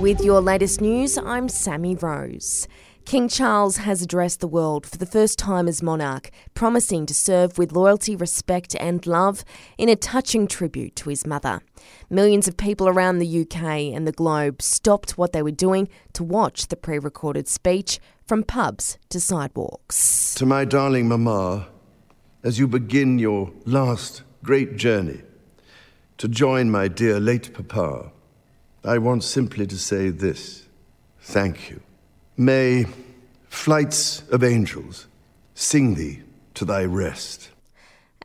With your latest news, I'm Sammy Rose. King Charles has addressed the world for the first time as monarch, promising to serve with loyalty, respect, and love in a touching tribute to his mother. Millions of people around the UK and the globe stopped what they were doing to watch the pre recorded speech from pubs to sidewalks. To my darling Mama, as you begin your last great journey to join my dear late Papa, I want simply to say this thank you. May flights of angels sing thee to thy rest.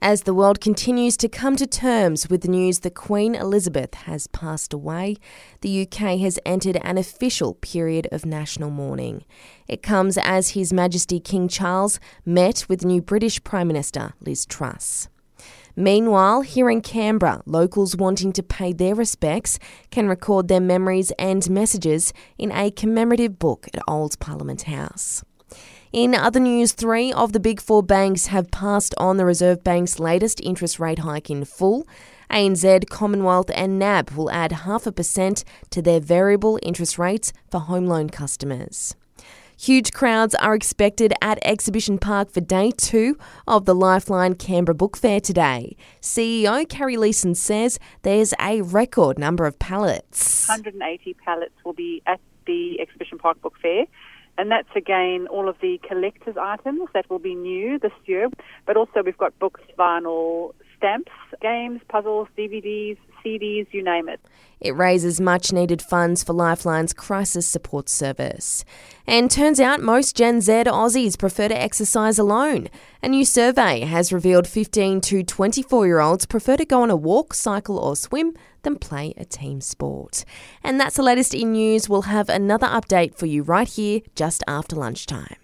As the world continues to come to terms with the news that Queen Elizabeth has passed away, the UK has entered an official period of national mourning. It comes as His Majesty King Charles met with new British Prime Minister Liz Truss. Meanwhile, here in Canberra, locals wanting to pay their respects can record their memories and messages in a commemorative book at Old Parliament House. In other news, three of the big four banks have passed on the Reserve Bank's latest interest rate hike in full. ANZ, Commonwealth, and NAB will add half a percent to their variable interest rates for home loan customers. Huge crowds are expected at Exhibition Park for day two of the Lifeline Canberra Book Fair today. CEO Carrie Leeson says there's a record number of pallets. 180 pallets will be at the Exhibition Park Book Fair. And that's again all of the collector's items that will be new this year. But also we've got books, vinyl, stamps, games, puzzles, DVDs, CDs, you name it. It raises much needed funds for Lifeline's crisis support service. And turns out most Gen Z Aussies prefer to exercise alone. A new survey has revealed 15 to 24 year olds prefer to go on a walk, cycle, or swim than play a team sport. And that's the latest in news. We'll have another update for you right here just after lunchtime.